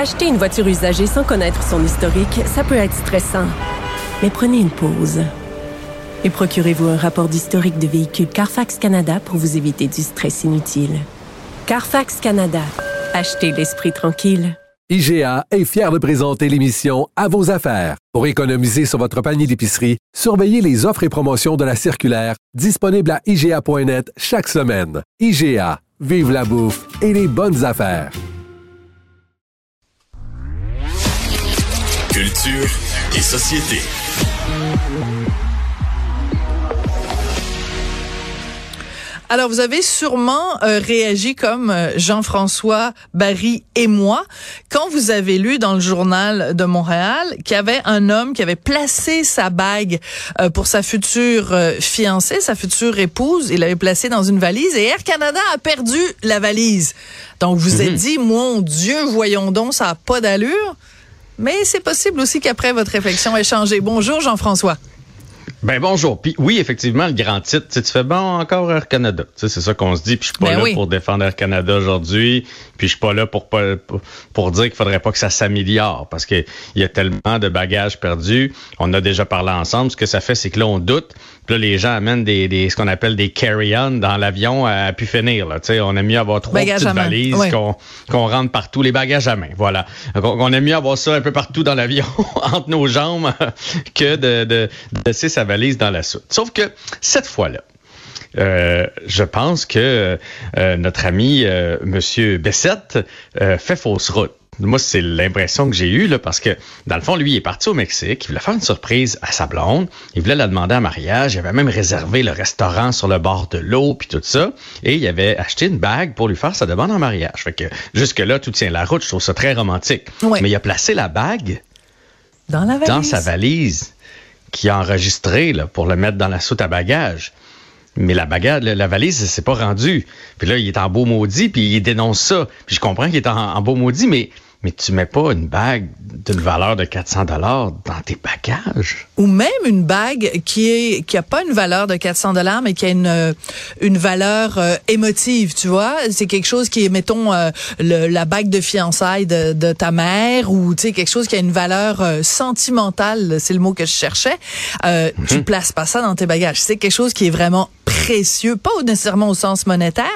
Acheter une voiture usagée sans connaître son historique, ça peut être stressant. Mais prenez une pause. Et procurez-vous un rapport d'historique de véhicule Carfax Canada pour vous éviter du stress inutile. Carfax Canada. Achetez l'esprit tranquille. IGA est fier de présenter l'émission À vos affaires. Pour économiser sur votre panier d'épicerie, surveillez les offres et promotions de la circulaire disponible à IGA.net chaque semaine. IGA, vive la bouffe et les bonnes affaires. Culture et société. Alors, vous avez sûrement euh, réagi comme euh, Jean-François Barry et moi quand vous avez lu dans le journal de Montréal qu'il y avait un homme qui avait placé sa bague euh, pour sa future fiancée, sa future épouse. Il l'avait placée dans une valise et Air Canada a perdu la valise. Donc, vous êtes dit, mon Dieu, voyons donc, ça n'a pas d'allure. Mais c'est possible aussi qu'après votre réflexion ait changé. Bonjour, Jean-François. Ben bonjour. Puis oui, effectivement, le grand titre, tu fais bon encore Air Canada. C'est ça qu'on se dit. Puis je suis pas Ben là oui. pour défendre Air Canada aujourd'hui. Puis je suis pas là pour pas- pour, pour dire qu'il faudrait pas que ça s'améliore parce que il y a tellement de bagages perdus. On a déjà parlé ensemble. Ce que ça fait, c'est que là on doute. Puis là, les gens amènent des, des ce qu'on appelle des carry-on dans l'avion à, pu finir. Là. Tu sais, on aime mieux avoir trois Bagages petites valises Ouais. qu'on qu'on rentre partout, les bagages à main. Voilà. Donc, on, on aime mieux avoir ça un peu partout dans l'avion, entre nos jambes, que de, de, de laisser sa valise dans la soute. Sauf que cette fois-là, euh, je pense que euh, notre ami euh, Monsieur Bessette euh, fait fausse route. Moi, c'est l'impression que j'ai eue, là, parce que, dans le fond, lui, il est parti au Mexique, il voulait faire une surprise à sa blonde, il voulait la demander en mariage, il avait même réservé le restaurant sur le bord de l'eau, puis tout ça, et il avait acheté une bague pour lui faire sa demande en mariage. Fait que, jusque-là, tout tient la route, je trouve ça très romantique. Ouais. Mais il a placé la bague Dans la valise. dans sa valise qui a enregistré là, pour le mettre dans la soute à bagages. Mais la bagage, la, la valise, c'est pas rendu. Puis là, il est en beau maudit, puis il dénonce ça. Puis je comprends qu'il est en, en beau maudit, mais mais tu mets pas une bague d'une valeur de 400 dollars dans tes bagages? ou même une bague qui est qui a pas une valeur de 400 dollars mais qui a une une valeur euh, émotive tu vois? C'est quelque chose qui est mettons euh, le- la bague de fiançailles de, de ta mère ou tu sais quelque chose qui a une valeur euh, sentimentale c'est le mot que je cherchais. Euh, tu places pas ça dans tes bagages. C'est quelque chose qui est vraiment précieux pas nécessairement au sens monétaire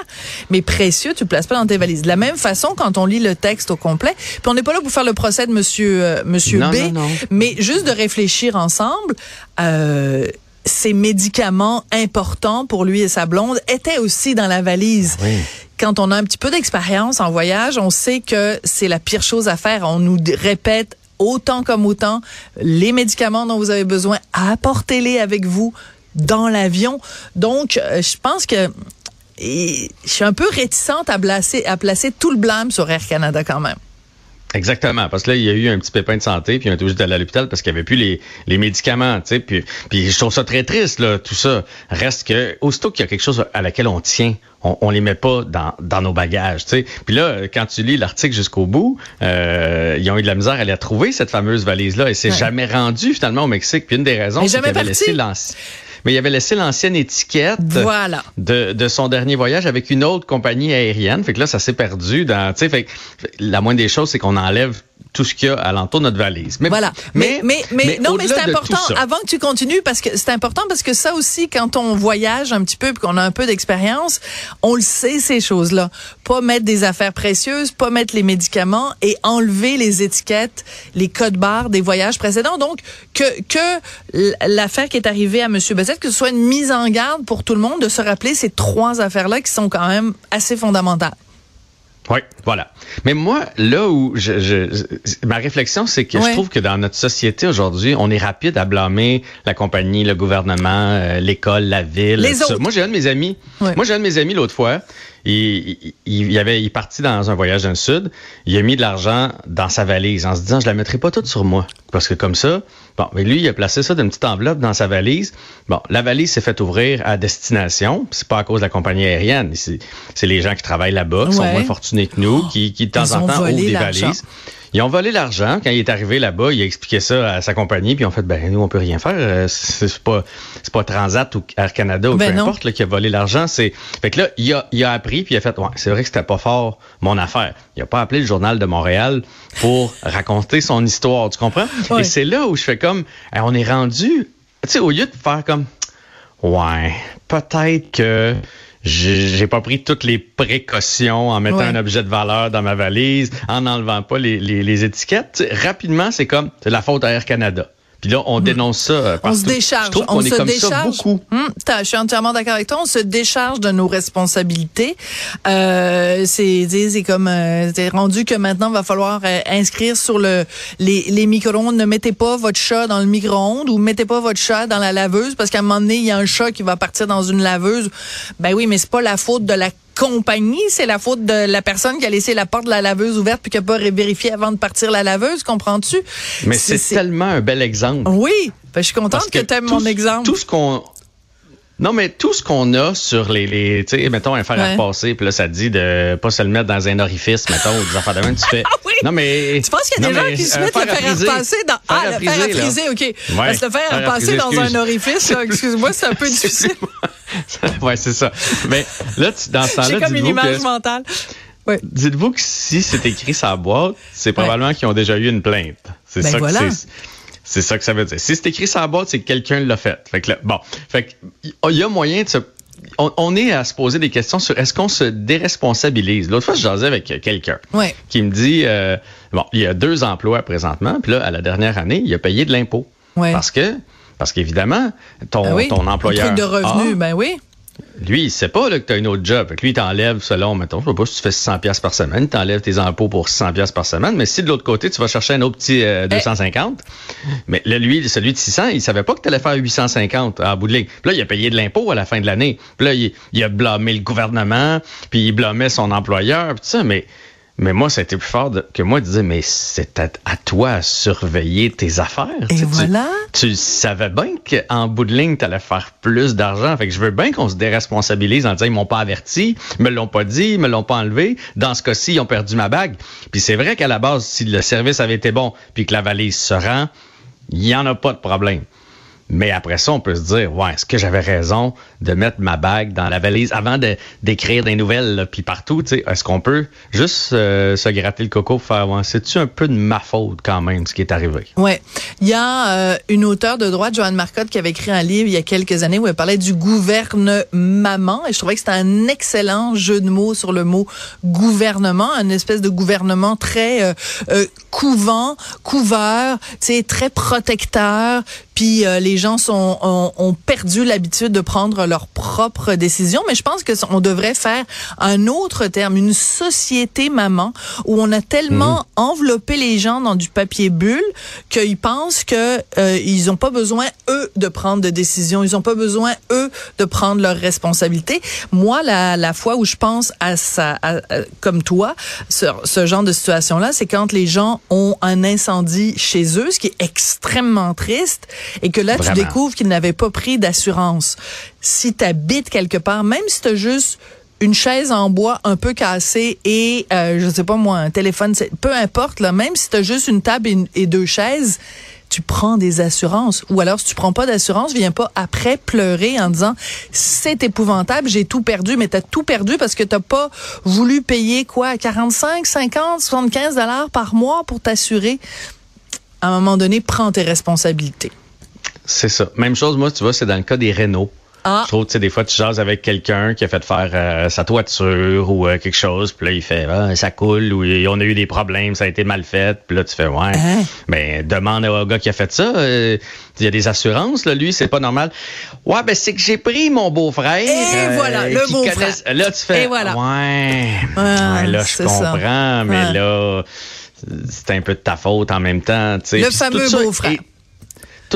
mais précieux tu le places pas dans tes valises de la même façon quand on lit le texte au complet puis on n'est pas là pour faire le procès de monsieur euh, monsieur Non, B non, non. mais juste de réfléchir ensemble, euh, ces médicaments importants pour lui et sa blonde étaient aussi dans la valise. Oui. Quand on a un petit peu d'expérience en voyage, on sait que c'est la pire chose à faire. On nous répète autant comme autant les médicaments dont vous avez besoin, apportez-les avec vous dans l'avion. Donc, euh, je pense que et je suis un peu réticente à placer, à placer tout le blâme sur Air Canada quand même. Exactement, parce que là, il y a eu un petit pépin de santé, puis on était obligé d'aller à l'hôpital parce qu'il n'y avait plus les, les médicaments, tu sais. Puis, puis je trouve ça très triste, là, tout ça. Reste que, aussitôt qu'il y a quelque chose à laquelle on tient, on, on les met pas dans, dans nos bagages, tu sais. Puis là, quand tu lis l'article jusqu'au bout, euh, ils ont eu de la misère à la trouver, cette fameuse valise-là, et c'est Ouais. jamais rendu, finalement, au Mexique. Puis une des raisons, c'est jamais qu'il avait parti. laissé l'ancien... Mais il avait laissé l'ancienne étiquette Voilà. de, de son dernier voyage avec une autre compagnie aérienne. Fait que là, ça s'est perdu dans, tu sais, fait que la moindre des choses, c'est qu'on enlève tout ce qu'il y a alentour de notre valise. Mais, Voilà. Mais, mais, mais, non, mais c'est important. ça- Avant que tu continues, parce que c'est important parce que ça aussi, quand on voyage un petit peu et qu'on a un peu d'expérience, on le sait, ces choses-là. Pas mettre des affaires précieuses, pas mettre les médicaments et enlever les étiquettes, les codes barres des voyages précédents. Donc, que, que l'affaire qui est arrivée à M. Bessette, que ce soit une mise en garde pour tout le monde de se rappeler ces trois affaires-là qui sont quand même assez fondamentales. Oui, voilà. Mais moi, là où je, je- ma réflexion, c'est que Ouais. je trouve que dans notre société aujourd'hui, on est rapide à blâmer la compagnie, le gouvernement, euh, l'école, la ville. Les autres. Moi, j'ai un de mes amis. Ouais. Moi, j'ai un de mes amis l'autre fois. Il, il, il avait, il est parti dans un voyage dans le sud. Il a mis de l'argent dans sa valise en se disant, je la mettrai pas toute sur moi. Parce que comme ça, bon, mais lui, il a placé ça d'une petite enveloppe dans sa valise. Bon, la valise s'est fait ouvrir à destination. C'est pas à cause de la compagnie aérienne. C'est les gens qui travaillent là-bas, qui sont moins fortunés que nous, qui, qui de temps en temps ouvrent des valises. Ils ont volé l'argent. Quand il est arrivé là-bas, il a expliqué ça à sa compagnie, puis ils ont fait, ben nous, on peut rien faire. Euh, c'est pas, pas Transat ou Air Canada ou ben peu importe là, qui a volé l'argent. C'est, fait que là, il a, il a appris, puis il a fait, ouais, c'est vrai que c'était pas fort mon affaire. Il a pas appelé le journal de Montréal pour raconter son histoire, tu comprends? Et c'est là où je fais comme, on est rendu, tu sais, au lieu de faire comme, ouais, peut-être que j'ai pas pris toutes les précautions en mettant un objet de valeur dans ma valise, en n'enlevant pas les, les, les étiquettes. rapidement, c'est comme c'est la faute à Air Canada. Puis là, on hmm. dénonce ça. Euh, on se décharge. on, se décharge. beaucoup. Hum, je suis entièrement d'accord avec toi. On se décharge de nos responsabilités. Euh, c'est c'est comme euh, c'est rendu que maintenant il va falloir euh, inscrire sur le les, les micro-ondes. Ne mettez pas votre chat dans le micro-ondes ou mettez pas votre chat dans la laveuse parce qu'à un moment donné il y a un chat qui va partir dans une laveuse. Ben oui, mais c'est pas la faute de la compagnie, c'est la faute de la personne qui a laissé la porte de la laveuse ouverte puis qui n'a pas vérifié avant de partir la laveuse, comprends-tu? Mais c'est tellement un bel exemple. Oui, ben, je suis contente que, tu aimes mon exemple. Tout ce qu'on non, mais tout ce qu'on a sur les, les tu sais, mettons un fer à repasser, puis là, ça dit de pas se le mettre dans un orifice, mettons, ou des affaires de même, tu fais. Ah oui! Non, mais. Tu penses qu'il y a des gens qui se mettent le fer à repasser dans. Ah, le fer à friser, OK. Ouais, Parce que le fer à repasser dans un orifice, excuse-moi, c'est un peu difficile. Ouais, c'est ça. Mais là, tu, dans ce temps-là, comme une image mentale. Ouais. Dites-vous que si c'est écrit sur la boîte, c'est probablement qu'ils ont déjà eu une plainte. C'est ben ça voilà. que c'est. C'est ça que ça veut dire. Si c'est écrit sur la boîte, c'est que quelqu'un l'a fait. Fait que là, bon. Fait que, il y a moyen de se on, est à se poser des questions sur est-ce qu'on se déresponsabilise. L'autre fois, je jasais avec quelqu'un qui me dit euh, bon, il y a deux emplois présentement, puis là, à la dernière année, il a payé de l'impôt. Parce que parce qu'évidemment, ton, ben ton employeur. Un truc de revenu, ben oui. Lui, il sait pas là, que tu as une autre job. Fait que lui, il t'enlève selon, mettons, je sais pas si tu fais 600 pièces par semaine, tu enlèves tes impôts pour 600 pièces par semaine. Mais si de l'autre côté, tu vas chercher un autre petit 250, euh, eh. mais là, lui, celui de 600, il savait pas que tu allais faire 850 à bout de ligne. Puis là, il a payé de l'impôt à la fin de l'année. Puis là, il, a blâmé le gouvernement, puis il blâmait son employeur, puis tout ça. Mais mais moi, ça a été plus fort que moi de dire, mais c'est à, toi de surveiller tes affaires. Et voilà. Tu, savais bien qu'en bout de ligne, tu allais faire plus d'argent. Fait que je veux bien qu'on se déresponsabilise en disant, ils m'ont pas averti, ils me l'ont pas dit, ils me l'ont pas enlevé. Dans ce cas-ci, ils ont perdu ma bague. Puis c'est vrai qu'à la base, si le service avait été bon, puis que la valise se rend, il n'y en a pas de problème. Mais après ça, on peut se dire, ouais, est-ce que j'avais raison de mettre ma bague dans la valise avant d'écrire des nouvelles, puis partout, tu est-ce qu'on peut juste euh, se gratter le coco pour faire, ouais, c'est-tu un peu de ma faute quand même, ce qui est arrivé? Ouais. Il y a euh, une auteure de droit, Joanne Marcotte, qui avait écrit un livre il y a quelques années où elle parlait du gouvernement, et je trouvais que c'était un excellent jeu de mots sur le mot gouvernement, une espèce de gouvernement très euh, couvent, couvert, tu sais, très protecteur, puis euh, les gens sont ont, perdu l'habitude de prendre leurs propres décisions. Mais je pense que on devrait faire un autre terme, une société maman, où on a tellement mhm. enveloppé les gens dans du papier bulle qu'ils pensent que euh, ils ont pas besoin eux de prendre de décisions, ils ont pas besoin eux de prendre leurs responsabilités. Moi, la, la fois où je pense à ça, comme toi, ce, ce genre de situation là, c'est quand les gens ont un incendie chez eux, ce qui est extrêmement triste et que là, tu découvres qu'ils n'avaient pas pris d'assurance. Si tu habites quelque part, même si tu as juste une chaise en bois un peu cassée et, euh, je sais pas moi, un téléphone, peu importe, là, même si tu as juste une table et, deux chaises, tu prends des assurances. Ou alors, si tu prends pas d'assurance, viens pas après pleurer en disant c'est épouvantable, j'ai tout perdu, mais tu as tout perdu parce que tu pas voulu payer quoi, 45, 50, 75 dollars par mois pour t'assurer. À un moment donné, prends tes responsabilités. C'est ça. Même chose, moi, tu vois, c'est dans le cas des Renault. Ah. Je trouve, tu sais, des fois, tu jases avec quelqu'un qui a fait faire euh, sa toiture ou euh, quelque chose, puis là, il fait, ah, ça coule, ou on a eu des problèmes, ça a été mal fait, puis là, tu fais, ouais. Hein? Mais demande au gars qui a fait ça, euh, il y a des assurances, là, lui, c'est pas normal. Ouais, ben, c'est que j'ai pris mon beau-frère. Et voilà, le beau-frère. Là, tu fais, voilà. ouais, ouais, là, je comprends, mais là, c'est un peu de ta faute en même temps, tu sais. Le fameux beau-frère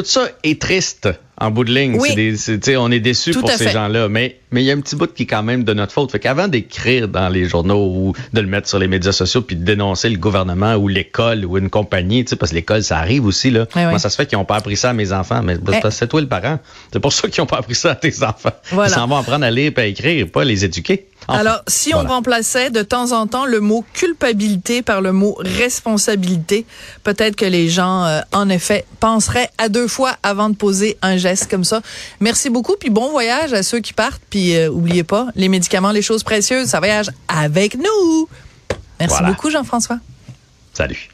tout ça est triste en bout de ligne. Oui. Des- on est déçus Tout pour à ces gens-là, mais mais il y a un petit bout qui est quand même de notre faute. Fait qu'avant d'écrire dans les journaux ou de le mettre sur les médias sociaux puis de dénoncer le gouvernement ou l'école ou une compagnie, parce que l'école ça arrive aussi là. Comment ouais. ça se fait qu'ils ont pas appris ça à mes enfants? Mais Eh. c'est toi le parent. C'est pour ça qu'ils ont pas appris ça à tes enfants. Voilà. Ils s'en vont apprendre à lire et à écrire, pas les éduquer. Enfin, Alors, si on remplaçait de temps en temps le mot culpabilité par le mot responsabilité, peut-être que les gens, euh, en effet, penseraient à deux fois avant de poser un geste comme ça. Merci beaucoup, puis bon voyage à ceux qui partent. Puis, euh, oubliez pas, les médicaments, les choses précieuses, ça voyage avec nous. Merci Voilà. beaucoup, Jean-François. Salut.